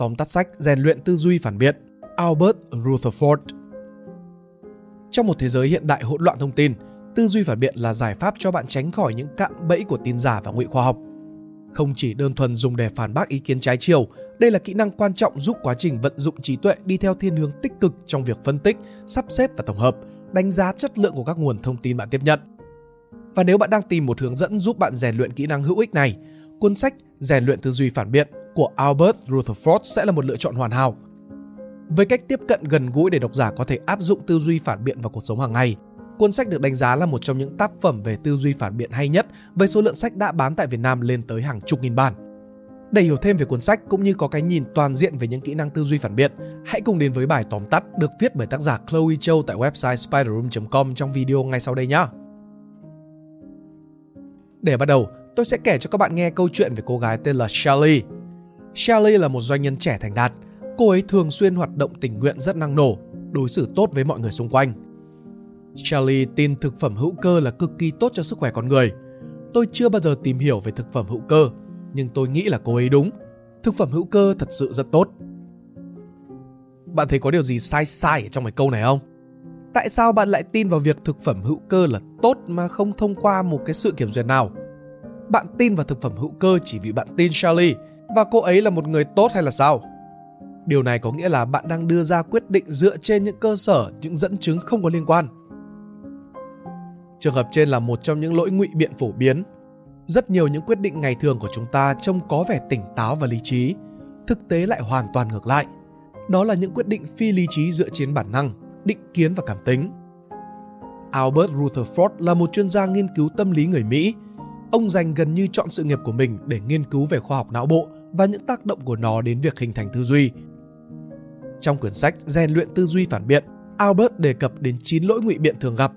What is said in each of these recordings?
Tóm tắt sách rèn luyện tư duy phản biện Albert Rutherford Trong một thế giới hiện đại hỗn loạn thông tin, tư duy phản biện là giải pháp cho bạn tránh khỏi những cạm bẫy của tin giả và ngụy khoa học. Không chỉ đơn thuần dùng để phản bác ý kiến trái chiều, đây là kỹ năng quan trọng giúp quá trình vận dụng trí tuệ đi theo thiên hướng tích cực trong việc phân tích, sắp xếp và tổng hợp, đánh giá chất lượng của các nguồn thông tin bạn tiếp nhận. Và nếu bạn đang tìm một hướng dẫn giúp bạn rèn luyện kỹ năng hữu ích này, cuốn sách Rèn luyện tư duy phản biện của Albert Rutherford sẽ là một lựa chọn hoàn hảo. Với cách tiếp cận gần gũi để độc giả có thể áp dụng tư duy phản biện vào cuộc sống hàng ngày, cuốn sách được đánh giá là một trong những tác phẩm về tư duy phản biện hay nhất với số lượng sách đã bán tại Việt Nam lên tới hàng chục nghìn bản. Để hiểu thêm về cuốn sách cũng như có cái nhìn toàn diện về những kỹ năng tư duy phản biện, hãy cùng đến với bài tóm tắt được viết bởi tác giả Chloe Châu tại website spiderroom.com trong video ngay sau đây nhé. Để bắt đầu, tôi sẽ kể cho các bạn nghe câu chuyện về cô gái tên là Shelly. Shelley là một doanh nhân trẻ thành đạt. Cô ấy thường xuyên hoạt động tình nguyện rất năng nổ, đối xử tốt với mọi người xung quanh. Shelley tin thực phẩm hữu cơ là cực kỳ tốt cho sức khỏe con người. Tôi chưa bao giờ tìm hiểu về thực phẩm hữu cơ, nhưng tôi nghĩ là cô ấy đúng. Thực phẩm hữu cơ thật sự rất tốt. Bạn thấy có điều gì sai sai ở trong cái câu này không? Tại sao bạn lại tin vào việc thực phẩm hữu cơ là tốt mà không thông qua một cái sự kiểm duyệt nào? Bạn tin vào thực phẩm hữu cơ chỉ vì bạn tin Charlie và cô ấy là một người tốt hay là sao? Điều này có nghĩa là bạn đang đưa ra quyết định dựa trên những cơ sở, những dẫn chứng không có liên quan. Trường hợp trên là một trong những lỗi ngụy biện phổ biến. Rất nhiều những quyết định ngày thường của chúng ta trông có vẻ tỉnh táo và lý trí, thực tế lại hoàn toàn ngược lại. Đó là những quyết định phi lý trí dựa trên bản năng, định kiến và cảm tính. Albert Rutherford là một chuyên gia nghiên cứu tâm lý người Mỹ. Ông dành gần như chọn sự nghiệp của mình để nghiên cứu về khoa học não bộ và những tác động của nó đến việc hình thành tư duy. Trong quyển sách Rèn luyện tư duy phản biện, Albert đề cập đến 9 lỗi ngụy biện thường gặp.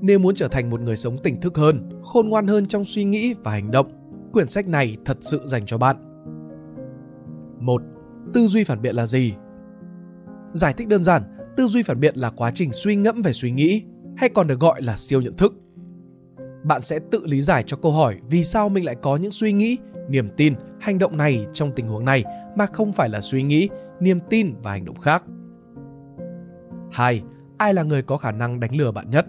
Nếu muốn trở thành một người sống tỉnh thức hơn, khôn ngoan hơn trong suy nghĩ và hành động, quyển sách này thật sự dành cho bạn. 1. Tư duy phản biện là gì? Giải thích đơn giản, tư duy phản biện là quá trình suy ngẫm về suy nghĩ, hay còn được gọi là siêu nhận thức. Bạn sẽ tự lý giải cho câu hỏi vì sao mình lại có những suy nghĩ, niềm tin, hành động này trong tình huống này mà không phải là suy nghĩ, niềm tin và hành động khác. 2. Ai là người có khả năng đánh lừa bạn nhất?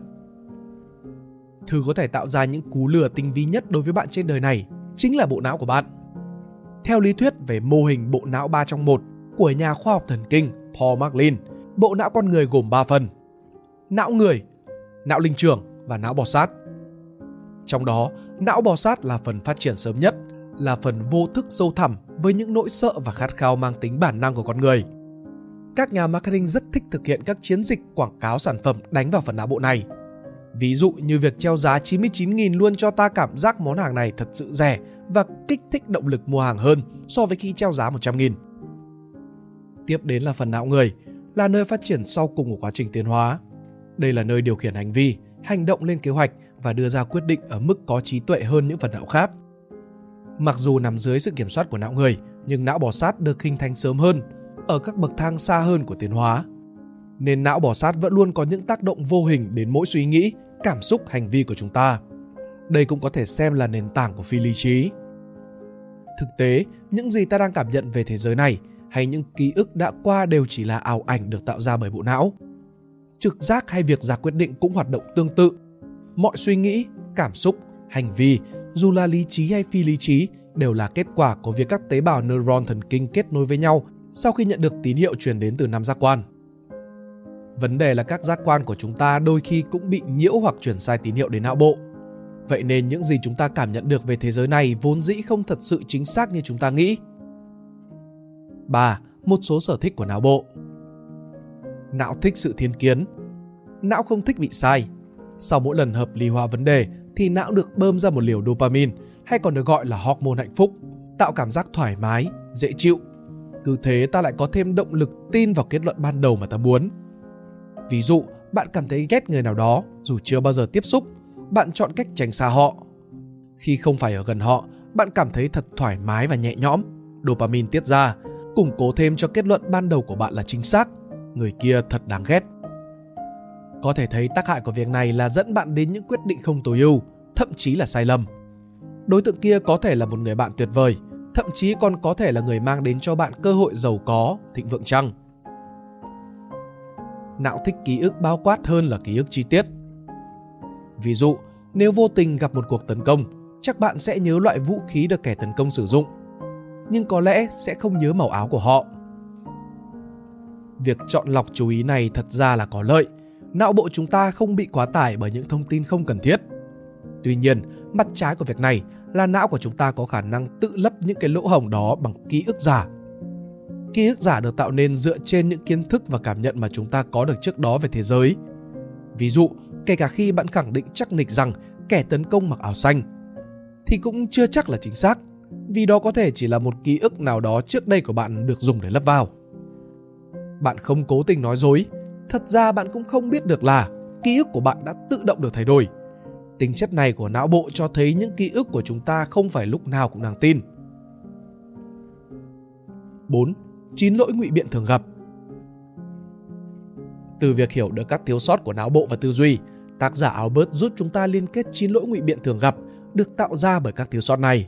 Thứ có thể tạo ra những cú lừa tinh vi nhất đối với bạn trên đời này chính là bộ não của bạn. Theo lý thuyết về mô hình bộ não 3 trong 1 của nhà khoa học thần kinh Paul MacLean, bộ não con người gồm 3 phần. Não người, não linh trưởng và não bò sát. Trong đó, não bò sát là phần phát triển sớm nhất, là phần vô thức sâu thẳm với những nỗi sợ và khát khao mang tính bản năng của con người. Các nhà marketing rất thích thực hiện các chiến dịch quảng cáo sản phẩm đánh vào phần não bộ này. Ví dụ như việc treo giá 99.000 luôn cho ta cảm giác món hàng này thật sự rẻ và kích thích động lực mua hàng hơn so với khi treo giá 100.000. Tiếp đến là phần não người, là nơi phát triển sau cùng của quá trình tiến hóa. Đây là nơi điều khiển hành vi, hành động lên kế hoạch và đưa ra quyết định ở mức có trí tuệ hơn những phần não khác. Mặc dù nằm dưới sự kiểm soát của não người, nhưng não bò sát được hình thành sớm hơn, ở các bậc thang xa hơn của tiến hóa. Nên não bò sát vẫn luôn có những tác động vô hình đến mỗi suy nghĩ, cảm xúc, hành vi của chúng ta. Đây cũng có thể xem là nền tảng của phi lý trí. Thực tế, những gì ta đang cảm nhận về thế giới này hay những ký ức đã qua đều chỉ là ảo ảnh được tạo ra bởi bộ não. Trực giác hay việc ra quyết định cũng hoạt động tương tự. Mọi suy nghĩ, cảm xúc, hành vi, dù là lý trí hay phi lý trí, đều là kết quả của việc các tế bào neuron thần kinh kết nối với nhau sau khi nhận được tín hiệu truyền đến từ năm giác quan. Vấn đề là các giác quan của chúng ta đôi khi cũng bị nhiễu hoặc truyền sai tín hiệu đến não bộ. Vậy nên những gì chúng ta cảm nhận được về thế giới này vốn dĩ không thật sự chính xác như chúng ta nghĩ. 3. Một số sở thích của não bộ Não thích sự thiên kiến. Não không thích bị sai. Sau mỗi lần hợp lý hóa vấn đề thì não được bơm ra một liều dopamine hay còn được gọi là hormone hạnh phúc, tạo cảm giác thoải mái, dễ chịu. Cứ thế ta lại có thêm động lực tin vào kết luận ban đầu mà ta muốn. Ví dụ, bạn cảm thấy ghét người nào đó dù chưa bao giờ tiếp xúc, bạn chọn cách tránh xa họ. Khi không phải ở gần họ, bạn cảm thấy thật thoải mái và nhẹ nhõm, dopamine tiết ra, củng cố thêm cho kết luận ban đầu của bạn là chính xác, người kia thật đáng ghét. Có thể thấy tác hại của việc này là dẫn bạn đến những quyết định không tối ưu, thậm chí là sai lầm. Đối tượng kia có thể là một người bạn tuyệt vời, thậm chí còn có thể là người mang đến cho bạn cơ hội giàu có, thịnh vượng chăng? Não thích ký ức bao quát hơn là ký ức chi tiết. Ví dụ, nếu vô tình gặp một cuộc tấn công, chắc bạn sẽ nhớ loại vũ khí được kẻ tấn công sử dụng, nhưng có lẽ sẽ không nhớ màu áo của họ. Việc chọn lọc chú ý này thật ra là có lợi. Não bộ chúng ta không bị quá tải bởi những thông tin không cần thiết. Tuy nhiên, mặt trái của việc này là não của chúng ta có khả năng tự lấp những cái lỗ hổng đó bằng ký ức giả. Ký ức giả được tạo nên dựa trên những kiến thức và cảm nhận mà chúng ta có được trước đó về thế giới. Ví dụ, kể cả khi bạn khẳng định chắc nịch rằng kẻ tấn công mặc áo xanh, thì cũng chưa chắc là chính xác, vì đó có thể chỉ là một ký ức nào đó trước đây của bạn được dùng để lấp vào. Bạn không cố tình nói dối, thật ra bạn cũng không biết được là ký ức của bạn đã tự động được thay đổi – Tính chất này của não bộ cho thấy những ký ức của chúng ta không phải lúc nào cũng đáng tin. 4. Chín lỗi ngụy biện thường gặp Từ việc hiểu được các thiếu sót của não bộ và tư duy, tác giả Albert giúp chúng ta liên kết 9 lỗi ngụy biện thường gặp được tạo ra bởi các thiếu sót này.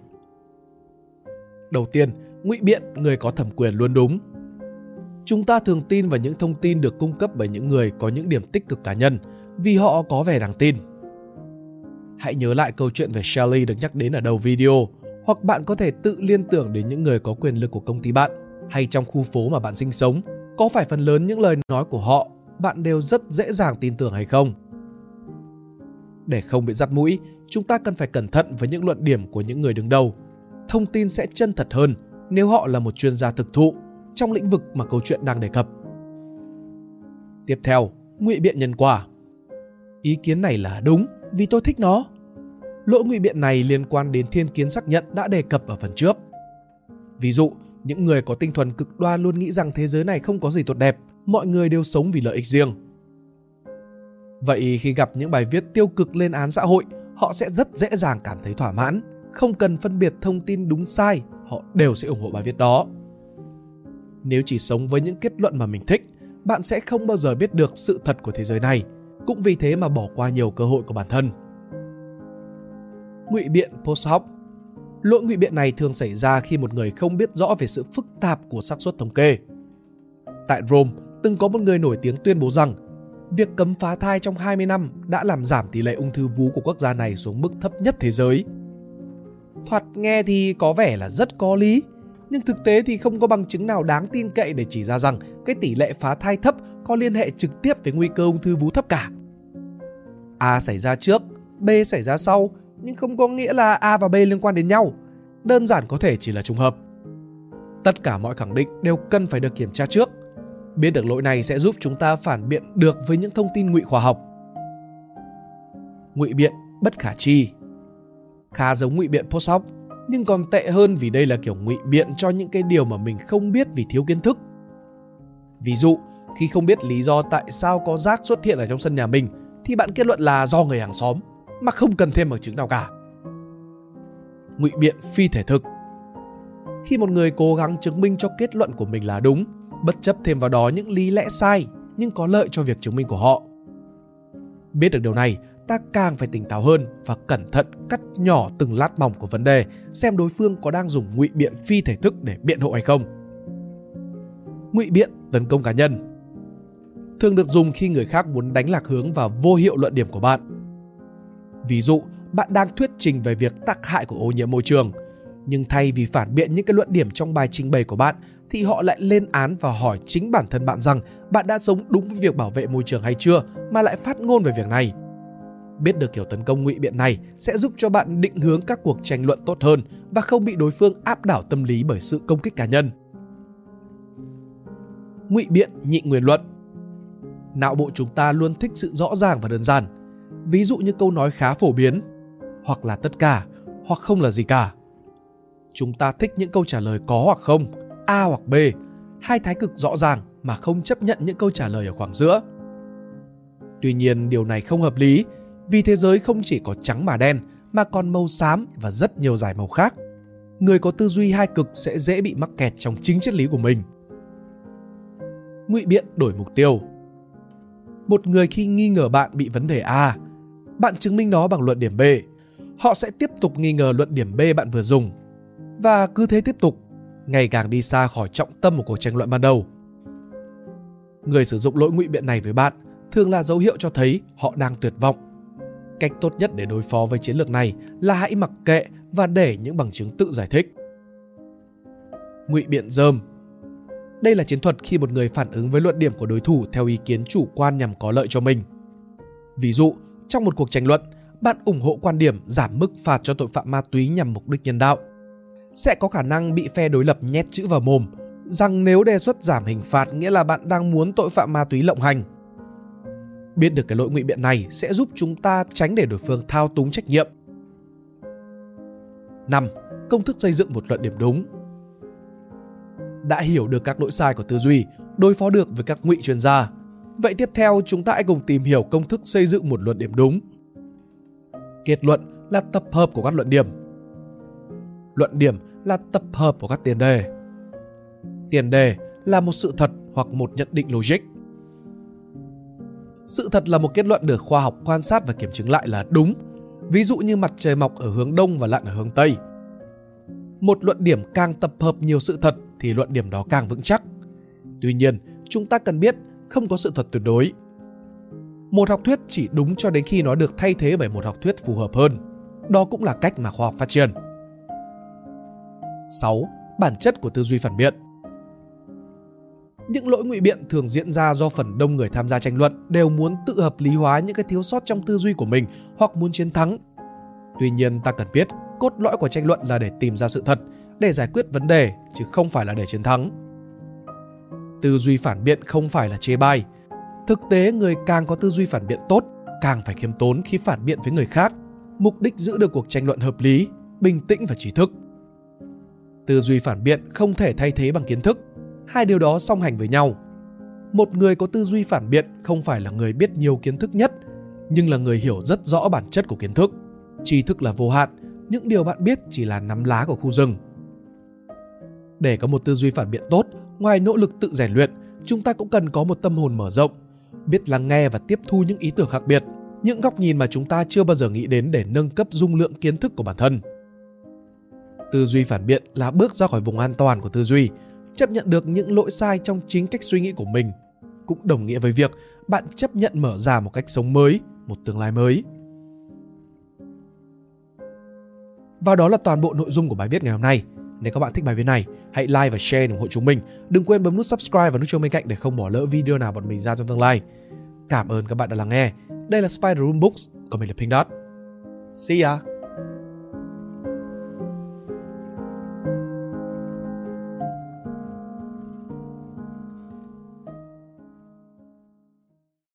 Đầu tiên, ngụy biện người có thẩm quyền luôn đúng. Chúng ta thường tin vào những thông tin được cung cấp bởi những người có những điểm tích cực cá nhân vì họ có vẻ đáng tin hãy nhớ lại câu chuyện về Shelly được nhắc đến ở đầu video, hoặc bạn có thể tự liên tưởng đến những người có quyền lực của công ty bạn hay trong khu phố mà bạn sinh sống. Có phải phần lớn những lời nói của họ bạn đều rất dễ dàng tin tưởng hay không? Để không bị dắt mũi, chúng ta cần phải cẩn thận với những luận điểm của những người đứng đầu. Thông tin sẽ chân thật hơn nếu họ là một chuyên gia thực thụ trong lĩnh vực mà câu chuyện đang đề cập. Tiếp theo, ngụy biện nhân quả. Ý kiến này là đúng vì tôi thích nó. Lỗi ngụy biện này liên quan đến thiên kiến xác nhận đã đề cập ở phần trước. Ví dụ, những người có tinh thuần cực đoan luôn nghĩ rằng thế giới này không có gì tốt đẹp, mọi người đều sống vì lợi ích riêng. Vậy khi gặp những bài viết tiêu cực lên án xã hội, họ sẽ rất dễ dàng cảm thấy thỏa mãn, không cần phân biệt thông tin đúng sai, họ đều sẽ ủng hộ bài viết đó. Nếu chỉ sống với những kết luận mà mình thích, bạn sẽ không bao giờ biết được sự thật của thế giới này, cũng vì thế mà bỏ qua nhiều cơ hội của bản thân ngụy biện post hoc. Lỗi ngụy biện này thường xảy ra khi một người không biết rõ về sự phức tạp của xác suất thống kê. Tại Rome, từng có một người nổi tiếng tuyên bố rằng việc cấm phá thai trong 20 năm đã làm giảm tỷ lệ ung thư vú của quốc gia này xuống mức thấp nhất thế giới. Thoạt nghe thì có vẻ là rất có lý, nhưng thực tế thì không có bằng chứng nào đáng tin cậy để chỉ ra rằng cái tỷ lệ phá thai thấp có liên hệ trực tiếp với nguy cơ ung thư vú thấp cả. A xảy ra trước, B xảy ra sau nhưng không có nghĩa là A và B liên quan đến nhau. Đơn giản có thể chỉ là trùng hợp. Tất cả mọi khẳng định đều cần phải được kiểm tra trước. Biết được lỗi này sẽ giúp chúng ta phản biện được với những thông tin ngụy khoa học. Ngụy biện bất khả chi khá giống ngụy biện post hoc nhưng còn tệ hơn vì đây là kiểu ngụy biện cho những cái điều mà mình không biết vì thiếu kiến thức. Ví dụ, khi không biết lý do tại sao có rác xuất hiện ở trong sân nhà mình thì bạn kết luận là do người hàng xóm mà không cần thêm bằng chứng nào cả. Ngụy biện phi thể thực Khi một người cố gắng chứng minh cho kết luận của mình là đúng, bất chấp thêm vào đó những lý lẽ sai nhưng có lợi cho việc chứng minh của họ. Biết được điều này, ta càng phải tỉnh táo hơn và cẩn thận cắt nhỏ từng lát mỏng của vấn đề xem đối phương có đang dùng ngụy biện phi thể thức để biện hộ hay không. Ngụy biện tấn công cá nhân thường được dùng khi người khác muốn đánh lạc hướng và vô hiệu luận điểm của bạn. Ví dụ, bạn đang thuyết trình về việc tác hại của ô nhiễm môi trường, nhưng thay vì phản biện những cái luận điểm trong bài trình bày của bạn thì họ lại lên án và hỏi chính bản thân bạn rằng bạn đã sống đúng với việc bảo vệ môi trường hay chưa mà lại phát ngôn về việc này. Biết được kiểu tấn công ngụy biện này sẽ giúp cho bạn định hướng các cuộc tranh luận tốt hơn và không bị đối phương áp đảo tâm lý bởi sự công kích cá nhân. Ngụy biện nhị nguyên luận. Não bộ chúng ta luôn thích sự rõ ràng và đơn giản, ví dụ như câu nói khá phổ biến hoặc là tất cả hoặc không là gì cả. Chúng ta thích những câu trả lời có hoặc không a hoặc b hai thái cực rõ ràng mà không chấp nhận những câu trả lời ở khoảng giữa. Tuy nhiên điều này không hợp lý vì thế giới không chỉ có trắng mà đen mà còn màu xám và rất nhiều giải màu khác người có tư duy hai cực sẽ dễ bị mắc kẹt trong chính triết lý của mình ngụy biện đổi mục tiêu một người khi nghi ngờ bạn bị vấn đề a bạn chứng minh nó bằng luận điểm B. Họ sẽ tiếp tục nghi ngờ luận điểm B bạn vừa dùng. và cứ thế tiếp tục, ngày càng đi xa khỏi trọng tâm của cuộc tranh luận ban đầu. Người sử dụng lỗi ngụy biện này với bạn thường là dấu hiệu cho thấy họ đang tuyệt vọng. Cách tốt nhất để đối phó với chiến lược này là hãy mặc kệ và để những bằng chứng tự giải thích. Ngụy biện dơm đây là chiến thuật khi một người phản ứng với luận điểm của đối thủ theo ý kiến chủ quan nhằm có lợi cho mình. Ví dụ, trong một cuộc tranh luận, bạn ủng hộ quan điểm giảm mức phạt cho tội phạm ma túy nhằm mục đích nhân đạo. Sẽ có khả năng bị phe đối lập nhét chữ vào mồm rằng nếu đề xuất giảm hình phạt nghĩa là bạn đang muốn tội phạm ma túy lộng hành. Biết được cái lỗi ngụy biện này sẽ giúp chúng ta tránh để đối phương thao túng trách nhiệm. 5. Công thức xây dựng một luận điểm đúng đã hiểu được các lỗi sai của tư duy, đối phó được với các ngụy chuyên gia. Vậy tiếp theo chúng ta hãy cùng tìm hiểu công thức xây dựng một luận điểm đúng. Kết luận là tập hợp của các luận điểm. Luận điểm là tập hợp của các tiền đề. Tiền đề là một sự thật hoặc một nhận định logic. Sự thật là một kết luận được khoa học quan sát và kiểm chứng lại là đúng. Ví dụ như mặt trời mọc ở hướng đông và lặn ở hướng tây. Một luận điểm càng tập hợp nhiều sự thật thì luận điểm đó càng vững chắc. Tuy nhiên, chúng ta cần biết không có sự thật tuyệt đối. Một học thuyết chỉ đúng cho đến khi nó được thay thế bởi một học thuyết phù hợp hơn. Đó cũng là cách mà khoa học phát triển. 6. Bản chất của tư duy phản biện những lỗi ngụy biện thường diễn ra do phần đông người tham gia tranh luận đều muốn tự hợp lý hóa những cái thiếu sót trong tư duy của mình hoặc muốn chiến thắng. Tuy nhiên ta cần biết cốt lõi của tranh luận là để tìm ra sự thật để giải quyết vấn đề chứ không phải là để chiến thắng. Tư duy phản biện không phải là chê bai. Thực tế người càng có tư duy phản biện tốt, càng phải khiêm tốn khi phản biện với người khác, mục đích giữ được cuộc tranh luận hợp lý, bình tĩnh và trí thức. Tư duy phản biện không thể thay thế bằng kiến thức, hai điều đó song hành với nhau. Một người có tư duy phản biện không phải là người biết nhiều kiến thức nhất, nhưng là người hiểu rất rõ bản chất của kiến thức. Tri thức là vô hạn, những điều bạn biết chỉ là nắm lá của khu rừng. Để có một tư duy phản biện tốt, ngoài nỗ lực tự rèn luyện, chúng ta cũng cần có một tâm hồn mở rộng, biết lắng nghe và tiếp thu những ý tưởng khác biệt, những góc nhìn mà chúng ta chưa bao giờ nghĩ đến để nâng cấp dung lượng kiến thức của bản thân. Tư duy phản biện là bước ra khỏi vùng an toàn của tư duy, chấp nhận được những lỗi sai trong chính cách suy nghĩ của mình, cũng đồng nghĩa với việc bạn chấp nhận mở ra một cách sống mới, một tương lai mới. Và đó là toàn bộ nội dung của bài viết ngày hôm nay. Nếu các bạn thích bài viết này, hãy like và share ủng hộ chúng mình. Đừng quên bấm nút subscribe và nút chuông bên cạnh để không bỏ lỡ video nào bọn mình ra trong tương lai. Cảm ơn các bạn đã lắng nghe. Đây là Spider Room Books, còn mình là Pink Dot. See ya!